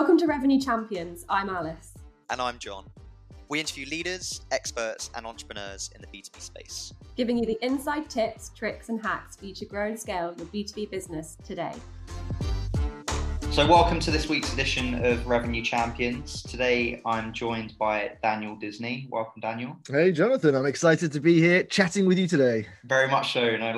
Welcome to Revenue Champions. I'm Alice. And I'm John. We interview leaders, experts, and entrepreneurs in the B2B space, giving you the inside tips, tricks, and hacks for you to grow and scale your B2B business today. So, welcome to this week's edition of Revenue Champions. Today, I'm joined by Daniel Disney. Welcome, Daniel. Hey, Jonathan. I'm excited to be here chatting with you today. Very much so. You know,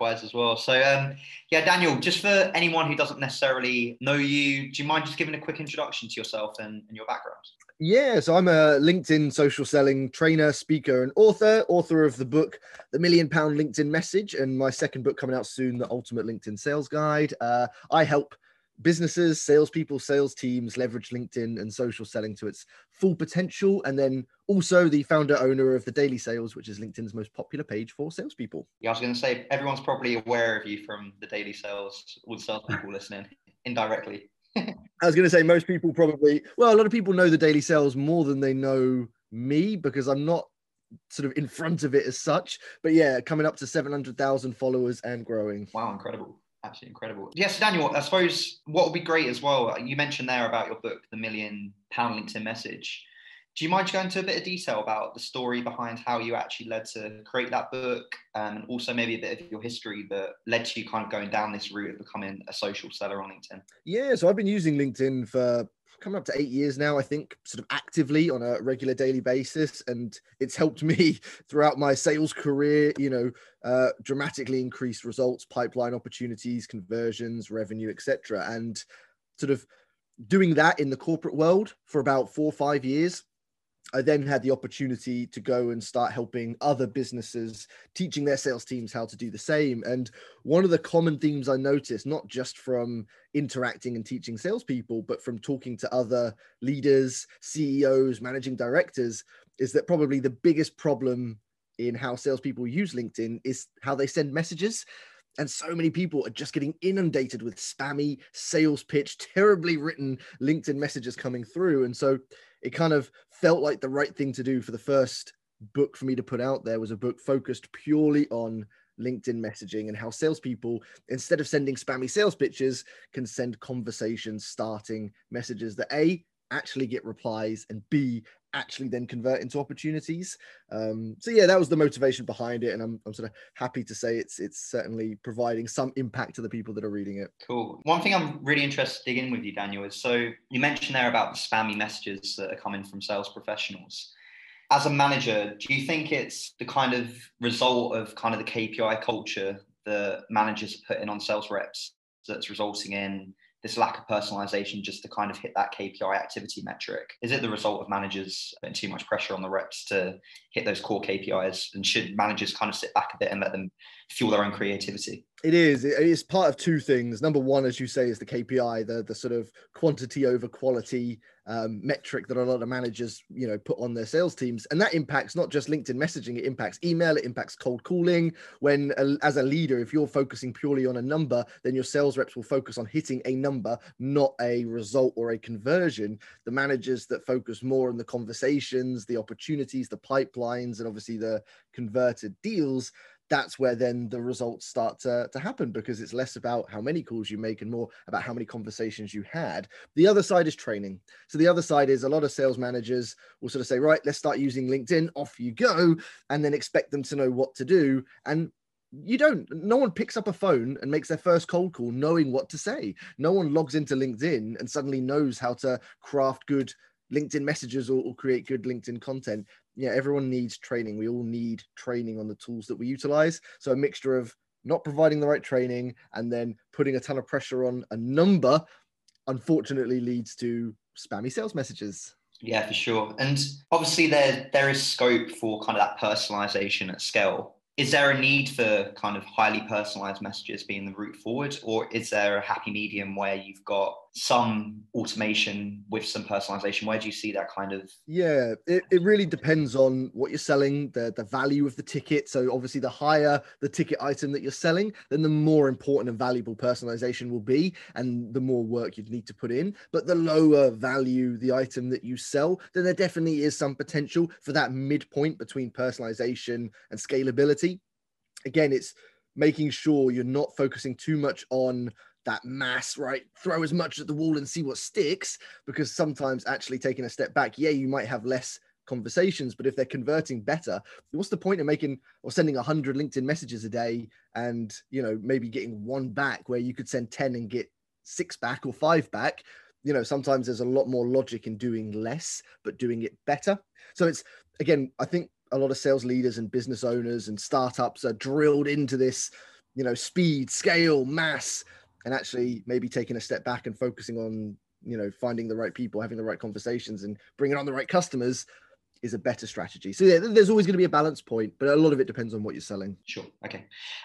as well. So, um, yeah, Daniel, just for anyone who doesn't necessarily know you, do you mind just giving a quick introduction to yourself and, and your background? Yeah, so I'm a LinkedIn social selling trainer, speaker, and author, author of the book, The Million Pound LinkedIn Message, and my second book coming out soon, The Ultimate LinkedIn Sales Guide. Uh, I help businesses, salespeople, sales teams leverage LinkedIn and social selling to its full potential. And then also the founder owner of the Daily Sales, which is LinkedIn's most popular page for salespeople. Yeah, I was going to say everyone's probably aware of you from the Daily Sales, all the salespeople listening indirectly. I was going to say most people probably, well, a lot of people know the daily sales more than they know me because I'm not sort of in front of it as such. But yeah, coming up to 700,000 followers and growing. Wow, incredible. Absolutely incredible. Yes, Daniel, I suppose what would be great as well, you mentioned there about your book, The Million Pound LinkedIn Message. Do you mind going into a bit of detail about the story behind how you actually led to create that book um, and also maybe a bit of your history that led to you kind of going down this route of becoming a social seller on LinkedIn? Yeah, so I've been using LinkedIn for coming up to eight years now, I think, sort of actively on a regular daily basis. And it's helped me throughout my sales career, you know, uh, dramatically increase results, pipeline opportunities, conversions, revenue, etc. And sort of doing that in the corporate world for about four or five years I then had the opportunity to go and start helping other businesses, teaching their sales teams how to do the same. And one of the common themes I noticed, not just from interacting and teaching salespeople, but from talking to other leaders, CEOs, managing directors, is that probably the biggest problem in how salespeople use LinkedIn is how they send messages. And so many people are just getting inundated with spammy sales pitch, terribly written LinkedIn messages coming through. And so it kind of felt like the right thing to do for the first book for me to put out there was a book focused purely on LinkedIn messaging and how salespeople, instead of sending spammy sales pitches, can send conversation starting messages that A, actually get replies and B, actually then convert into opportunities. Um, so yeah, that was the motivation behind it, and I'm, I'm sort of happy to say it's it's certainly providing some impact to the people that are reading it. Cool. One thing I'm really interested to dig in with you, Daniel, is so you mentioned there about the spammy messages that are coming from sales professionals. As a manager, do you think it's the kind of result of kind of the KPI culture that managers are putting on sales reps that's resulting in this lack of personalization just to kind of hit that KPI activity metric? Is it the result of managers putting too much pressure on the reps to hit those core KPIs? And should managers kind of sit back a bit and let them fuel their own creativity? It is. It's part of two things. Number one, as you say, is the KPI, the the sort of quantity over quality um, metric that a lot of managers, you know, put on their sales teams, and that impacts not just LinkedIn messaging. It impacts email. It impacts cold calling. When, uh, as a leader, if you're focusing purely on a number, then your sales reps will focus on hitting a number, not a result or a conversion. The managers that focus more on the conversations, the opportunities, the pipelines, and obviously the converted deals that's where then the results start to, to happen because it's less about how many calls you make and more about how many conversations you had. The other side is training. So the other side is a lot of sales managers will sort of say, right, let's start using LinkedIn, off you go, and then expect them to know what to do. And you don't no one picks up a phone and makes their first cold call knowing what to say no one logs into linkedin and suddenly knows how to craft good linkedin messages or, or create good linkedin content yeah, everyone needs training. We all need training on the tools that we utilize. So a mixture of not providing the right training and then putting a ton of pressure on a number, unfortunately, leads to spammy sales messages. Yeah, for sure. And obviously, there there is scope for kind of that personalization at scale is there a need for kind of highly personalized messages being the route forward or is there a happy medium where you've got some automation with some personalization? Where do you see that kind of yeah it, it really depends on what you're selling the the value of the ticket. So obviously the higher the ticket item that you're selling then the more important and valuable personalization will be and the more work you'd need to put in. But the lower value the item that you sell then there definitely is some potential for that midpoint between personalization and scalability again, it's making sure you're not focusing too much on that mass, right? Throw as much at the wall and see what sticks. Because sometimes actually taking a step back, yeah, you might have less conversations, but if they're converting better, what's the point of making or sending 100 LinkedIn messages a day and, you know, maybe getting one back where you could send 10 and get six back or five back? You know, sometimes there's a lot more logic in doing less, but doing it better. So it's, again, I think a lot of sales leaders and business owners and startups are drilled into this, you know, speed, scale, mass, and actually maybe taking a step back and focusing on you know finding the right people having the right conversations and bringing on the right customers is a better strategy. So yeah there's always going to be a balance point but a lot of it depends on what you're selling. Sure okay.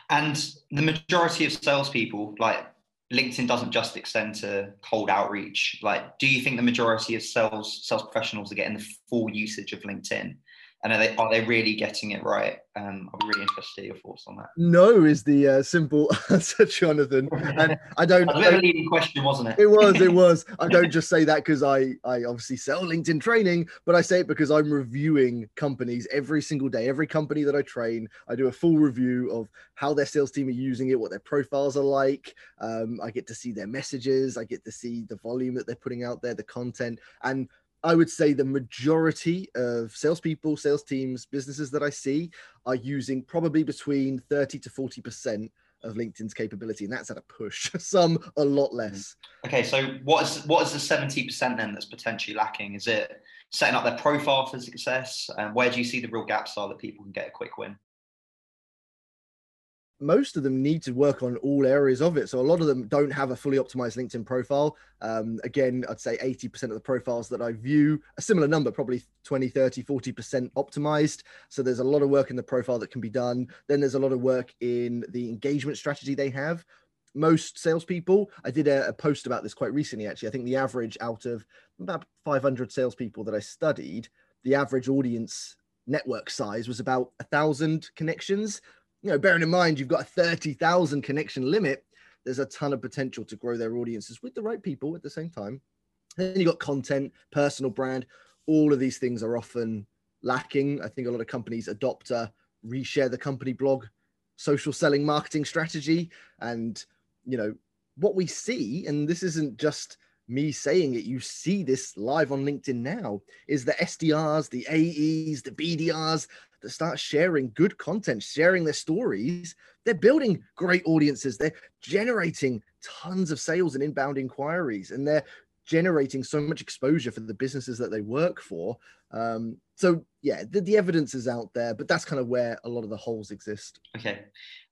And the majority of salespeople like linkedin doesn't just extend to cold outreach. Like do you think the majority of sales sales professionals are getting the full usage of linkedin and are they are they really getting it right? Um, I'll be really interested to your thoughts on that. No is the uh, simple answer, Jonathan. And I don't. a bit of a leading question, wasn't it? It was. It was. I don't just say that because I I obviously sell LinkedIn training, but I say it because I'm reviewing companies every single day. Every company that I train, I do a full review of how their sales team are using it, what their profiles are like. Um, I get to see their messages. I get to see the volume that they're putting out there, the content, and I would say the majority of salespeople, sales teams, businesses that I see are using probably between 30 to 40% of LinkedIn's capability, and that's at a push. Some a lot mm-hmm. less. Okay, so what is what is the 70% then that's potentially lacking? Is it setting up their profile for success? And where do you see the real gaps are that people can get a quick win? Most of them need to work on all areas of it. So a lot of them don't have a fully optimized LinkedIn profile. Um, again, I'd say 80% of the profiles that I view, a similar number, probably 20, 30, 40% optimized. So there's a lot of work in the profile that can be done. Then there's a lot of work in the engagement strategy they have. Most salespeople, I did a, a post about this quite recently, actually. I think the average out of about 500 salespeople that I studied, the average audience network size was about a thousand connections you know, bearing in mind you've got a 30,000 connection limit, there's a ton of potential to grow their audiences with the right people at the same time. Then you've got content, personal brand. All of these things are often lacking. I think a lot of companies adopt a reshare the company blog social selling marketing strategy. And, you know, what we see, and this isn't just me saying it, you see this live on LinkedIn now, is the SDRs, the AEs, the BDRs, that start sharing good content, sharing their stories, they're building great audiences. They're generating tons of sales and inbound inquiries, and they're generating so much exposure for the businesses that they work for. Um, so yeah, the, the evidence is out there, but that's kind of where a lot of the holes exist. Okay,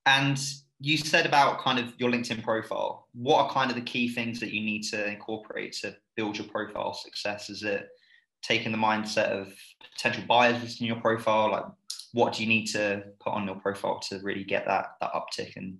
and you said about kind of your LinkedIn profile. What are kind of the key things that you need to incorporate to build your profile success? Is it taking the mindset of potential buyers in your profile? Like, what do you need to put on your profile to really get that that uptick and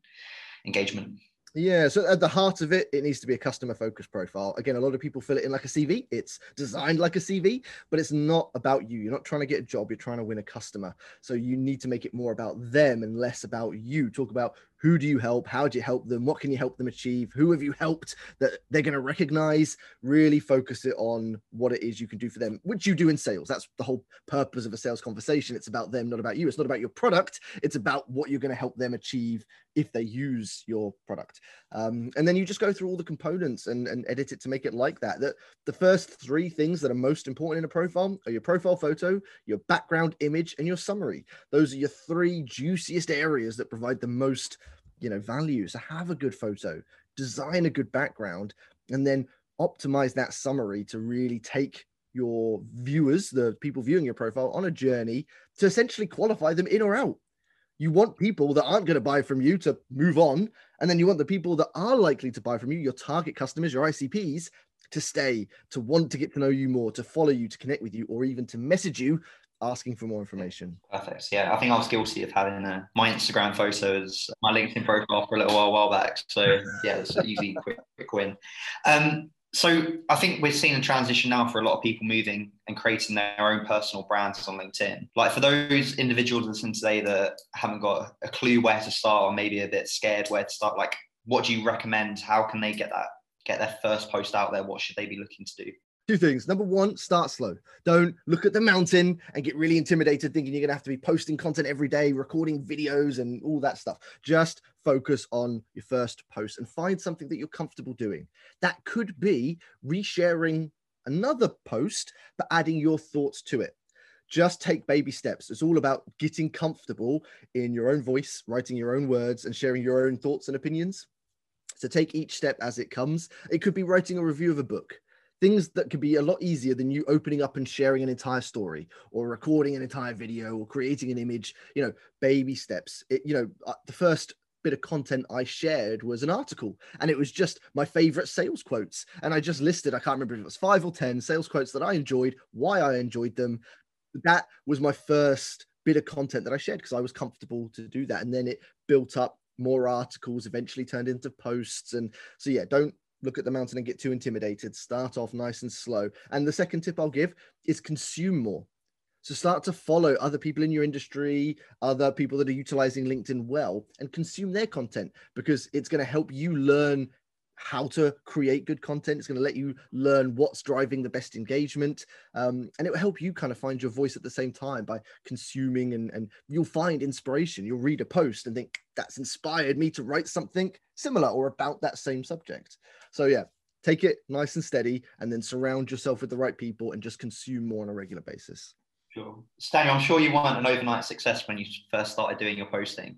engagement? Yeah, so at the heart of it, it needs to be a customer focused profile. Again, a lot of people fill it in like a CV. It's designed like a CV, but it's not about you. You're not trying to get a job, you're trying to win a customer. So you need to make it more about them and less about you. Talk about who do you help? How do you help them? What can you help them achieve? Who have you helped that they're going to recognize? Really focus it on what it is you can do for them which you do in sales. That's the whole purpose of a sales conversation. It's about them not about you. It's not about your product. It's about what you're going to help them achieve if they use your product. Um, and then you just go through all the components and, and edit it to make it like that. That the first three things that are most important in a profile are your profile photo your background image and your summary. Those are your three juiciest areas that provide the most you know value. So have a good photo design a good background and then optimize that summary to really take your viewers the people viewing your profile on a journey to essentially qualify them in or out. You want people that aren't going to buy from you to move on and then you want the people that are likely to buy from you your target customers your icps to stay to want to get to know you more to follow you to connect with you or even to message you asking for more information. Perfect. Yeah, I think I was guilty of having a, uh, my Instagram photo as my LinkedIn profile for a little while, while back. So yeah, it's an easy, quick, quick win. Um, so I think we're seeing a transition now for a lot of people moving and creating their own personal brands on LinkedIn. Like for those individuals listening today that haven't got a clue where to start or maybe a bit scared where to start, like what do you recommend? How can they get that get their first post out there? What should they be looking to do? Two things. Number one, start slow. Don't look at the mountain and get really intimidated thinking you're going to have to be posting content every day, recording videos and all that stuff. Just focus on your first post and find something that you're comfortable doing. That could be resharing another post, but adding your thoughts to it. Just take baby steps. It's all about getting comfortable in your own voice, writing your own words, and sharing your own thoughts and opinions. So take each step as it comes. It could be writing a review of a book things that could be a lot easier than you opening up and sharing an entire story or recording an entire video or creating an image you know baby steps it, you know uh, the first bit of content I shared was an article and it was just my favorite sales quotes. And I just listed, I can't remember if it was five or 10 sales quotes that I enjoyed, why I enjoyed them. That was my first bit of content that I shared because I was comfortable to do that. And then it built up more articles, eventually turned into posts. And so, yeah, don't look at the mountain and get too intimidated. Start off nice and slow. And the second tip I'll give is consume more. So start to follow other people in your industry, other people that are utilizing LinkedIn well, and consume their content because it's going to help you learn how to create good content. It's going to let you learn what's driving the best engagement. Um, and it will help you kind of find your voice at the same time by consuming and, and you'll find inspiration. You'll read a post and think that's inspired me to write something similar or about that same subject. So yeah, take it nice and steady and then surround yourself with the right people and just consume more on a regular basis. Sure. Stanley, I'm sure you weren't an overnight success when you first started doing your posting.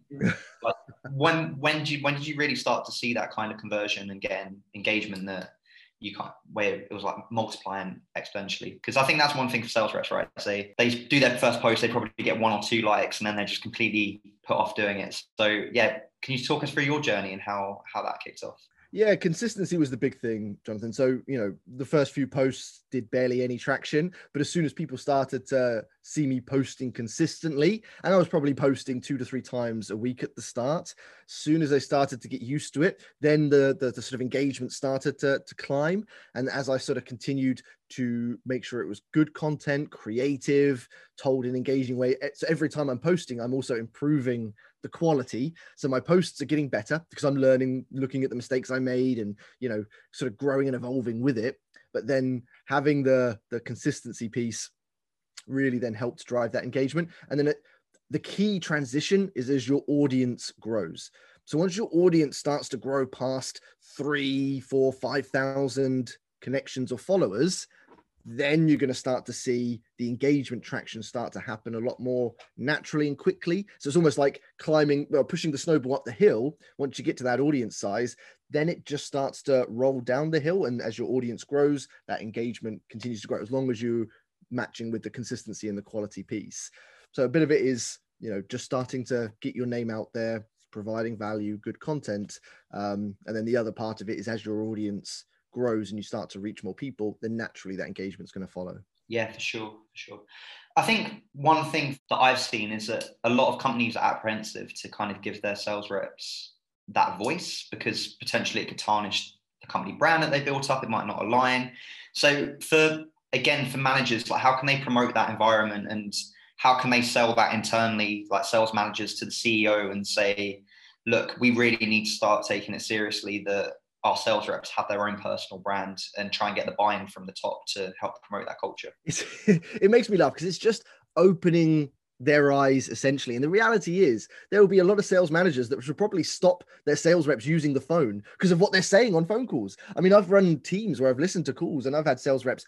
but when when did you when did you really start to see that kind of conversion and getting engagement that you can't where it was like multiplying exponentially? Because I think that's one thing for sales reps, right? Say they do their first post, they probably get one or two likes, and then they're just completely put off doing it. So yeah, can you talk us through your journey and how how that kicked off? Yeah, consistency was the big thing, Jonathan. So, you know, the first few posts did barely any traction, but as soon as people started to see me posting consistently, and I was probably posting two to three times a week at the start, as soon as I started to get used to it, then the, the, the sort of engagement started to, to climb. And as I sort of continued to make sure it was good content, creative, told in an engaging way, eh, so every time I'm posting, I'm also improving the quality. So my posts are getting better because I'm learning, looking at the mistakes I made and, you know, sort of growing and evolving with it. But then having the, the consistency piece really then helps drive that engagement. And then it, the key transition is as your audience grows. So once your audience starts to grow past three, four, five thousand connections or followers, then you're going to start to see the engagement traction start to happen a lot more naturally and quickly. So it's almost like climbing, well, pushing the snowball up the hill. Once you get to that audience size, then it just starts to roll down the hill. And as your audience grows, that engagement continues to grow as long as you matching with the consistency and the quality piece. So a bit of it is, you know, just starting to get your name out there, providing value, good content. Um, and then the other part of it is as your audience grows and you start to reach more people, then naturally that engagement is going to follow. Yeah, for sure, for sure. I think one thing that I've seen is that a lot of companies are apprehensive to kind of give their sales reps that voice because potentially it could tarnish the company brand that they built up. It might not align. So for again for managers, like how can they promote that environment and how can they sell that internally, like sales managers to the CEO and say, look, we really need to start taking it seriously that our sales reps have their own personal brand and try and get the buy-in from the top to help promote that culture. It's, it makes me laugh because it's just opening their eyes essentially. And the reality is there will be a lot of sales managers that should probably stop their sales reps using the phone because of what they're saying on phone calls. I mean, I've run teams where I've listened to calls and I've had sales reps,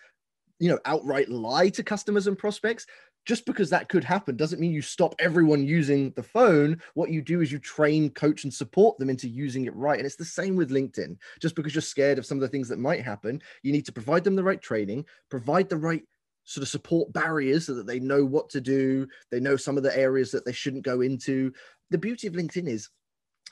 you know, outright lie to customers and prospects just because that could happen doesn't mean you stop everyone using the phone. What you do is you train, coach, and support them into using it right. And it's the same with LinkedIn. Just because you're scared of some of the things that might happen, you need to provide them the right training, provide the right sort of support barriers so that they know what to do, they know some of the areas that they shouldn't go into. The beauty of LinkedIn is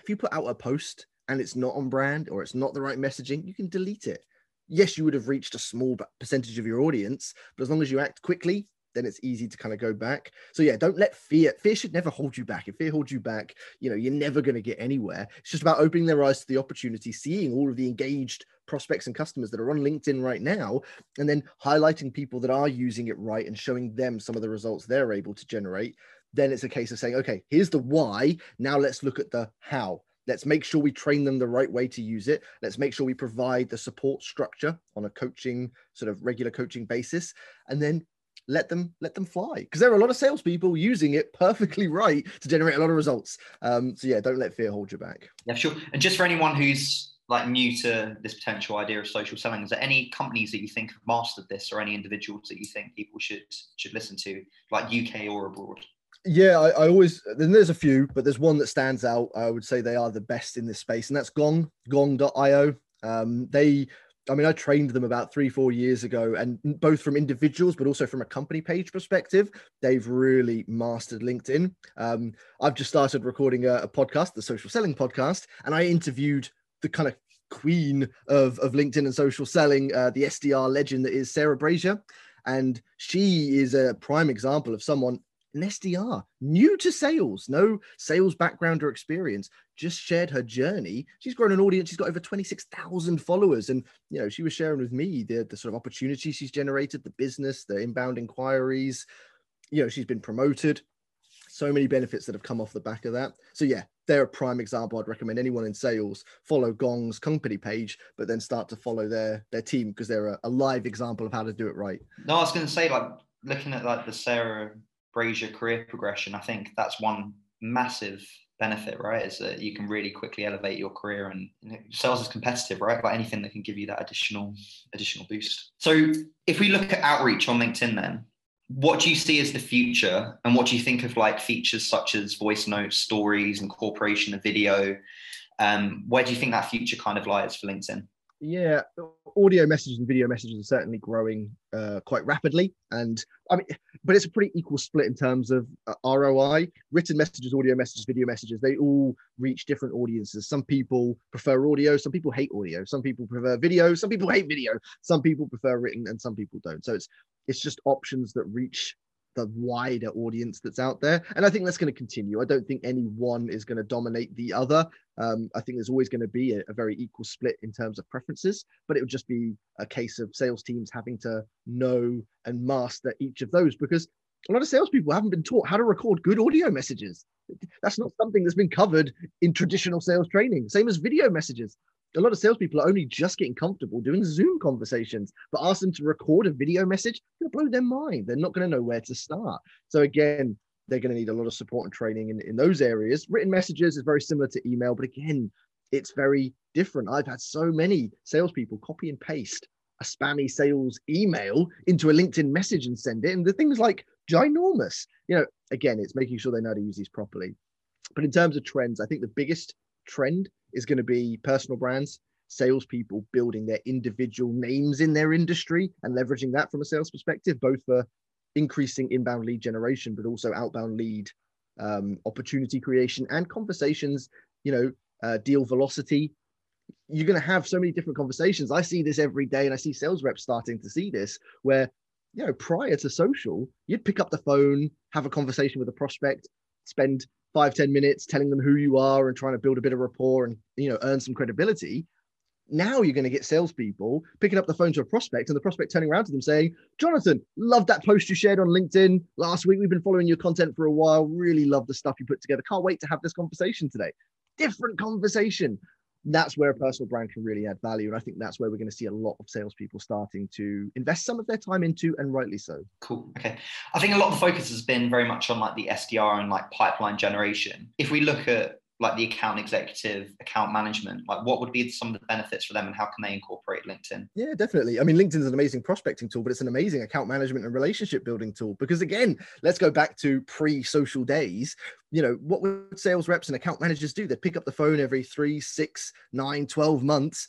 if you put out a post and it's not on brand or it's not the right messaging, you can delete it. Yes, you would have reached a small percentage of your audience, but as long as you act quickly, then it's easy to kind of go back. So yeah, don't let fear. Fear should never hold you back. If fear holds you back, you know you're never going to get anywhere. It's just about opening their eyes to the opportunity, seeing all of the engaged prospects and customers that are on LinkedIn right now, and then highlighting people that are using it right and showing them some of the results they're able to generate. Then it's a case of saying, okay, here's the why. Now let's look at the how. Let's make sure we train them the right way to use it. Let's make sure we provide the support structure on a coaching, sort of regular coaching basis. And then let them let them fly because there are a lot of salespeople using it perfectly right to generate a lot of results. Um, so yeah, don't let fear hold you back. Yeah, sure. And just for anyone who's like new to this potential idea of social selling, is there any companies that you think have mastered this, or any individuals that you think people should should listen to, like UK or abroad? Yeah, I, I always then there's a few, but there's one that stands out. I would say they are the best in this space, and that's Gong, Gong.io. Um, they I mean, I trained them about three, four years ago, and both from individuals, but also from a company page perspective, they've really mastered LinkedIn. Um, I've just started recording a, a, podcast, the Social Selling Podcast, and I interviewed the kind of queen of, of LinkedIn and social selling, uh, the SDR legend that is Sarah Brazier. And she is a prime example of someone an SDR, new to sales, no sales background or experience, just shared her journey. She's grown an audience. She's got over 26,000 followers. And, you know, she was sharing with me the, the sort of opportunities she's generated, the business, the inbound inquiries. You know, she's been promoted. So many benefits that have come off the back of that. So, yeah, they're a prime example. I'd recommend anyone in sales follow Gong's company page, but then start to follow their their team because they're a, a live example of how to do it right. No, I was going to say, like, looking at like the Sarah Brazier career progression, I think that's one massive benefit, right? Is that you can really quickly elevate your career and know, sales is competitive, right? But anything that can give you that additional additional boost. So if we look at outreach on LinkedIn then, what do you see as the future and what do you think of like features such as voice notes, stories, incorporation of video? Um, where do you think that future kind of lies for LinkedIn? Yeah, audio messages and video messages are certainly growing uh, quite rapidly, and I mean, but it's a pretty equal split in terms of uh, ROI. Written messages, audio messages, video messages, they all reach different audiences. Some people prefer audio, some people hate audio, some people prefer video, some people hate video, some people prefer written, and some people don't. So it's it's just options that reach the wider audience that's out there. And I think that's going to continue. I don't think any one is going to dominate the other. Um, I think there's always going to be a, a, very equal split in terms of preferences, but it would just be a case of sales teams having to know and master each of those because a lot of salespeople haven't been taught how to record good audio messages. That's not something that's been covered in traditional sales training. Same as video messages a lot of salespeople are only just getting comfortable doing Zoom conversations, but ask them to record a video message, it'll blow their mind. They're not going to know where to start. So again, they're going to need a lot of support and training in, in those areas. Written messages is very similar to email, but again, it's very different. I've had so many salespeople copy and paste a spammy sales email into a LinkedIn message and send it. And the thing's like ginormous. You know, again, it's making sure they know how to use these properly. But in terms of trends, I think the biggest trend is going to be personal brands, salespeople building their individual names in their industry and leveraging that from a sales perspective, both for increasing inbound lead generation, but also outbound lead um, opportunity creation and conversations, you know, uh, deal velocity. You're going to have so many different conversations. I see this every day, and I see sales reps starting to see this where, you know, prior to social, you'd pick up the phone, have a conversation with a prospect, spend five ten minutes telling them who you are and trying to build a bit of rapport and you know earn some credibility now you're going to get salespeople picking up the phone to a prospect and the prospect turning around to them saying jonathan love that post you shared on linkedin. Last week we've been following your content for a while. Really love the stuff you put together. Can't wait to have this conversation today. Different conversation that's where a personal brand can really add value. And I think that's where we're going to see a lot of salespeople starting to invest some of their time into, and rightly so. Cool. Okay. I think a lot of the focus has been very much on like the SDR and like pipeline generation. If we look at like the account executive account management like what would be some of the benefits for them and how can they incorporate linkedin yeah definitely i mean linkedin is an amazing prospecting tool but it's an amazing account management and relationship building tool because again let's go back to pre-social days you know what would sales reps and account managers do They'd pick up the phone every three six nine 12 months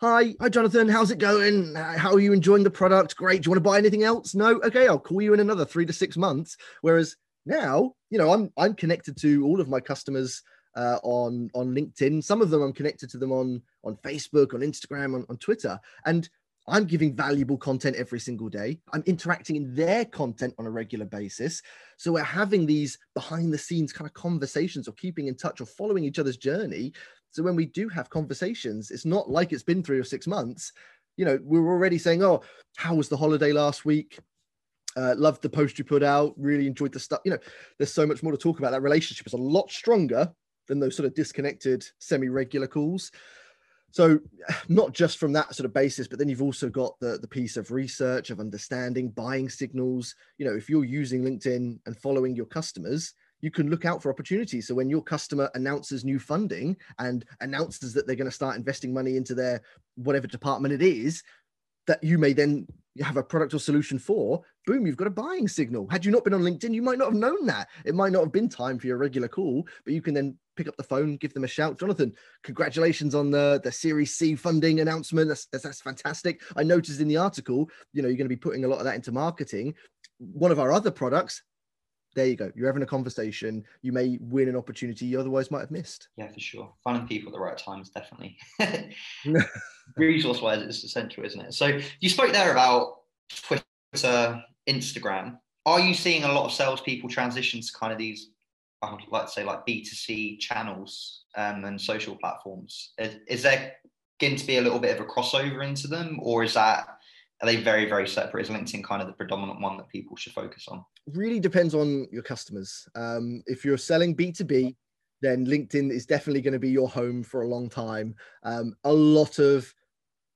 Hi, hi, Jonathan. How's it going? How are you enjoying the product? Great. Do you want to buy anything else? No. Okay, I'll call you in another three to six months. Whereas now, you know, I'm I'm connected to all of my customers uh, on on LinkedIn. Some of them I'm connected to them on on Facebook, on Instagram, on, on Twitter, and I'm giving valuable content every single day. I'm interacting in their content on a regular basis. So we're having these behind the scenes kind of conversations or keeping in touch or following each other's journey. So when we do have conversations, it's not like it's been three or six months. You know, we're already saying, oh, how was the holiday last week? Uh, loved the post you put out, really enjoyed the stuff. You know, there's so much more to talk about. That relationship is a lot stronger than those sort of disconnected semi-regular calls. So not just from that sort of basis but then you've also got the the piece of research of understanding buying signals. You know if you're using linkedin and following your customers you can look out for opportunities. So when your customer announces new funding and announces that they're going to start investing money into their whatever department it is that you may then have a product or solution for, boom, you've got a buying signal. Had you not been on LinkedIn, you might not have known that. It might not have been time for your regular call, but you can then pick up the phone, give them a shout. Jonathan, congratulations on the, the Series C funding announcement. That's, that's, that's fantastic. I noticed in the article, you know, you're going to be putting a lot of that into marketing. One of our other products there you go. You're having a conversation. You may win an opportunity you otherwise might have missed. Yeah, for sure. Finding people at the right times, definitely. Resource wise, it's essential, isn't it? So you spoke there about Twitter, Instagram. Are you seeing a lot of salespeople transition to kind of these, I would like to say, like B2C channels um, and social platforms? Is, is there going to be a little bit of a crossover into them, or is that are they very very separate? Is linkedin kind of the predominant one that people should focus on? Really depends on your customers. Um, if you're selling b2b then linkedin is definitely going to be your home for a long time. Um, a lot of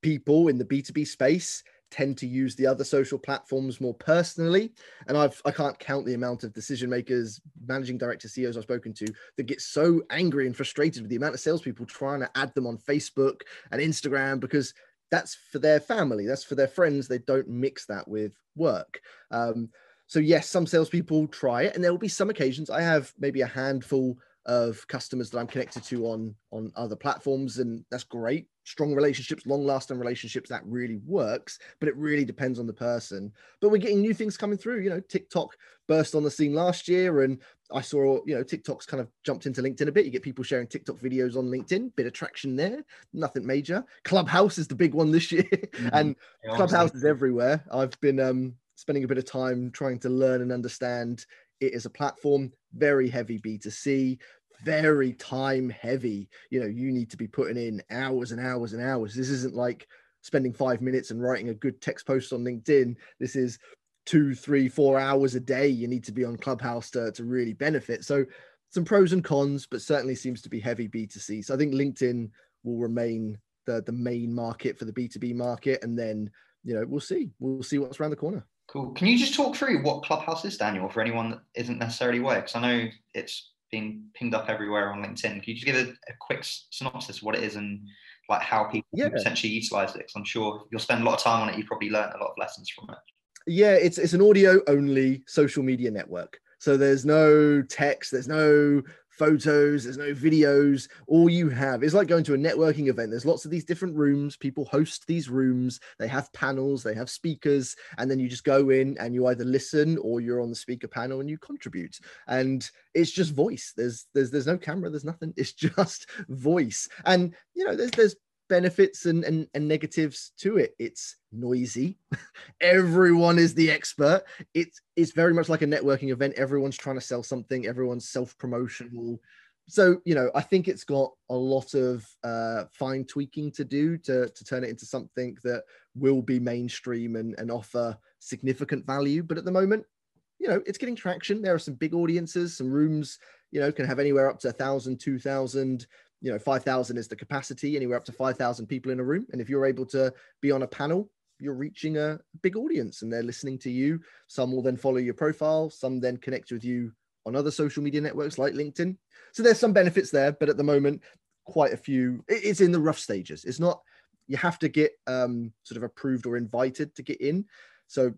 people in the b2b space tend to use the other social platforms more personally. And i've i can't count the amount of decision makers managing director ceos i've spoken to that get so angry and frustrated with the amount of salespeople trying to add them on facebook and instagram because that's for their family, that's for their friends. They don't mix that with work. Um, so yes, some salespeople try it, and there will be some occasions. I have maybe a handful of customers that I'm connected to on on other platforms, and that's great. Strong relationships, long lasting relationships, that really works. But it really depends on the person. But we're getting new things coming through. You know, TikTok burst on the scene last year, and I saw you know TikTok's kind of jumped into LinkedIn a bit. You get people sharing TikTok videos on LinkedIn, bit of traction there. Nothing major. Clubhouse is the big one this year, mm-hmm. and yeah, Clubhouse is everywhere. I've been um spending a bit of time trying to learn and understand it is a platform, very heavy B2C, very time heavy. You know, you need to be putting in hours and hours and hours. This isn't like spending five minutes and writing a good text post on LinkedIn. This is two, three, four hours a day. You need to be on Clubhouse to, to really benefit. So, some pros and cons, but certainly seems to be heavy B2C. So, I think LinkedIn will remain the, the main market for the B2B market. And then, you know, we'll see. We'll see what's around the corner. Cool. Can you just talk through what Clubhouse is, Daniel, for anyone that isn't necessarily aware? Because I know it's been pinged up everywhere on LinkedIn. Can you just give a, a quick synopsis of what it is and like how people yeah. potentially utilize it? Because I'm sure you'll spend a lot of time on it. You've probably learned a lot of lessons from it. Yeah, it's it's an audio only social media network. So there's no text, there's no photos, there's no videos. All you have is like going to a networking event. There's lots of these different rooms. People host these rooms. They have panels, they have speakers, and then you just go in and you either listen or you're on the speaker panel and you contribute. And it's just voice. There's there's there's no camera, there's nothing. It's just voice. And you know, there's there's benefits and, and, and negatives to it. It's noisy. Everyone is the expert. It's it's very much like a networking event. Everyone's trying to sell something. Everyone's self promotional. So you know, I think it's got a lot of uh, fine tweaking to do to to turn it into something that will be mainstream and and offer significant value. But at the moment, you know, it's getting traction. There are some big audiences. Some rooms, you know, can have anywhere up to a thousand, two thousand you know 5000 is the capacity anywhere up to 5000 people in a room. And if you're able to be on a panel you're reaching a big audience and they're listening to you. Some will then follow your profile. Some then connect with you on other social media networks like linkedin. So there's some benefits there but at the moment quite a few it's in the rough stages. It's not you have to get um, sort of approved or invited to get in. So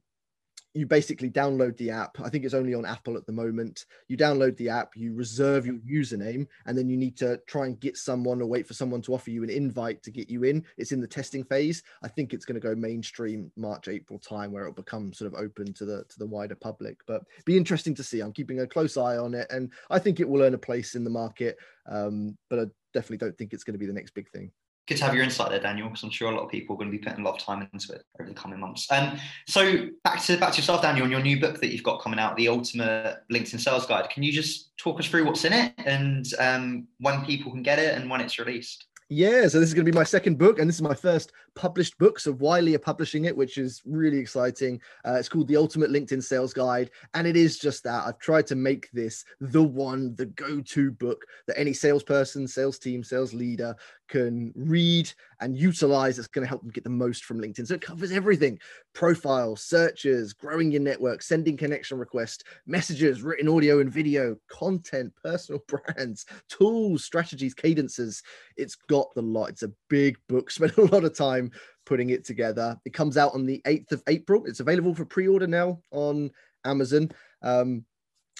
you basically download the app. I think it's only on Apple at the moment. You download the app, you reserve your username, and then you need to try and get someone or wait for someone to offer you an invite to get you in. It's in the testing phase. I think it's going to go mainstream March, April time where it'll become sort of open to the to the wider public. But be interesting to see. I'm keeping a close eye on it, and I think it will earn a place in the market. Um, but I definitely don't think it's going to be the next big thing good to have your insight there, Daniel, because I'm sure a lot of people are going to be putting a lot of time into it over the coming months. Um, so back to back to yourself, Daniel, and your new book that you've got coming out, the Ultimate LinkedIn Sales Guide. Can you just talk us through what's in it and um, when people can get it and when it's released? Yeah, so this is going to be my second book, and this is my first published book. So Wiley are publishing it, which is really exciting. Uh, it's called The Ultimate LinkedIn Sales Guide, and it is just that. I've tried to make this the one, the go-to book that any salesperson, sales team, sales leader can read and utilize that's going to help them get the most from LinkedIn. So it covers everything profiles, searches, growing your network, sending connection requests, messages, written audio and video, content, personal brands, tools, strategies, cadences. It's got the lot. It's a big book. Spent a lot of time putting it together. It comes out on the 8th of April. It's available for pre order now on Amazon. Um,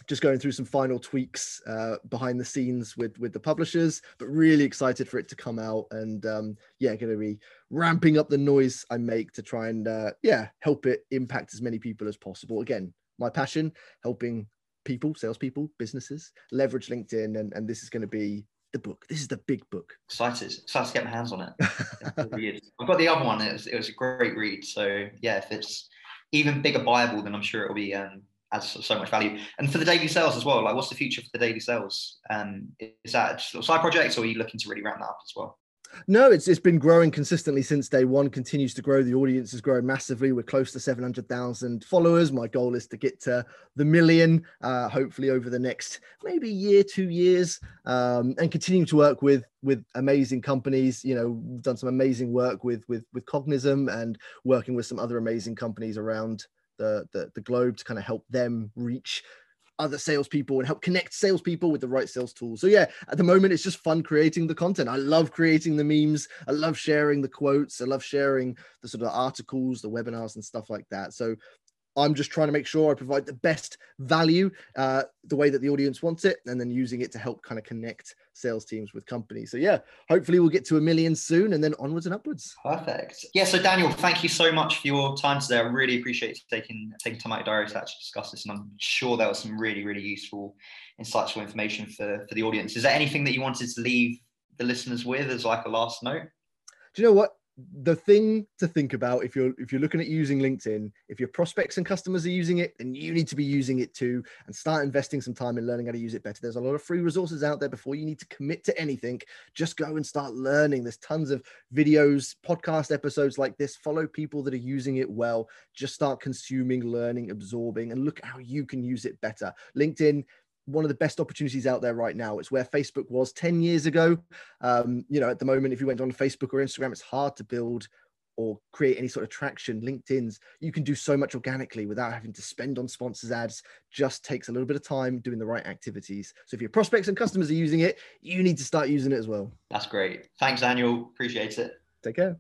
just going through some final tweaks uh, behind the scenes with with the publishers but really excited for it to come out and um, yeah going to be ramping up the noise i make to try and uh, yeah help it impact as many people as possible. Again my passion helping people salespeople businesses leverage linkedin and, and this is going to be the book. This is the big book. Excited excited to get my hands on it, i've got the other one. It was, it was a great read. So yeah if it's even bigger bible then i'm sure it'll be um, adds so much value. And for the daily sales as well, like what's the future for the daily sales? Um, is that just side projects or are you looking to really ramp that up as well? No, it's it's been growing consistently since day one. Continues to grow. The audience has grown massively. We're close to seven hundred thousand followers. My goal is to get to the million, uh, hopefully over the next maybe year, two years, um, and continuing to work with with amazing companies. You know, we've done some amazing work with with with Cognism and working with some other amazing companies around the, the, the globe to kind of help them reach other salespeople and help connect salespeople with the right sales tools. So yeah, at the moment it's just fun creating the content. I love creating the memes. I love sharing the quotes. I love sharing the sort of articles, the webinars, and stuff like that. So I'm just trying to make sure I provide the best value, uh, the way that the audience wants it, and then using it to help kind of connect sales teams with companies. So yeah, hopefully we'll get to a million soon, and then onwards and upwards. Perfect. Yeah. So Daniel, thank you so much for your time today. I really appreciate you taking taking time out of your diary to actually discuss this, and I'm sure there was some really really useful, insightful information for for the audience. Is there anything that you wanted to leave the listeners with as like a last note? Do you know what? The thing to think about if you're if you're looking at using linkedin if your prospects and customers are using it then you need to be using it too and start investing some time in learning how to use it better. There's a lot of free resources out there before you need to commit to anything. Just go and start learning. There's tons of videos podcast episodes like this. Follow people that are using it well. Just start consuming learning absorbing and look how you can use it better. Linkedin one of the best opportunities out there right now. It's where Facebook was 10 years ago. Um, you know, at the moment, if you went on Facebook or Instagram, it's hard to build or create any sort of traction. LinkedIn's, you can do so much organically without having to spend on sponsors ads. Just takes a little bit of time doing the right activities. So if your prospects and customers are using it, you need to start using it as well. That's great. Thanks, Daniel. Appreciate it. Take care.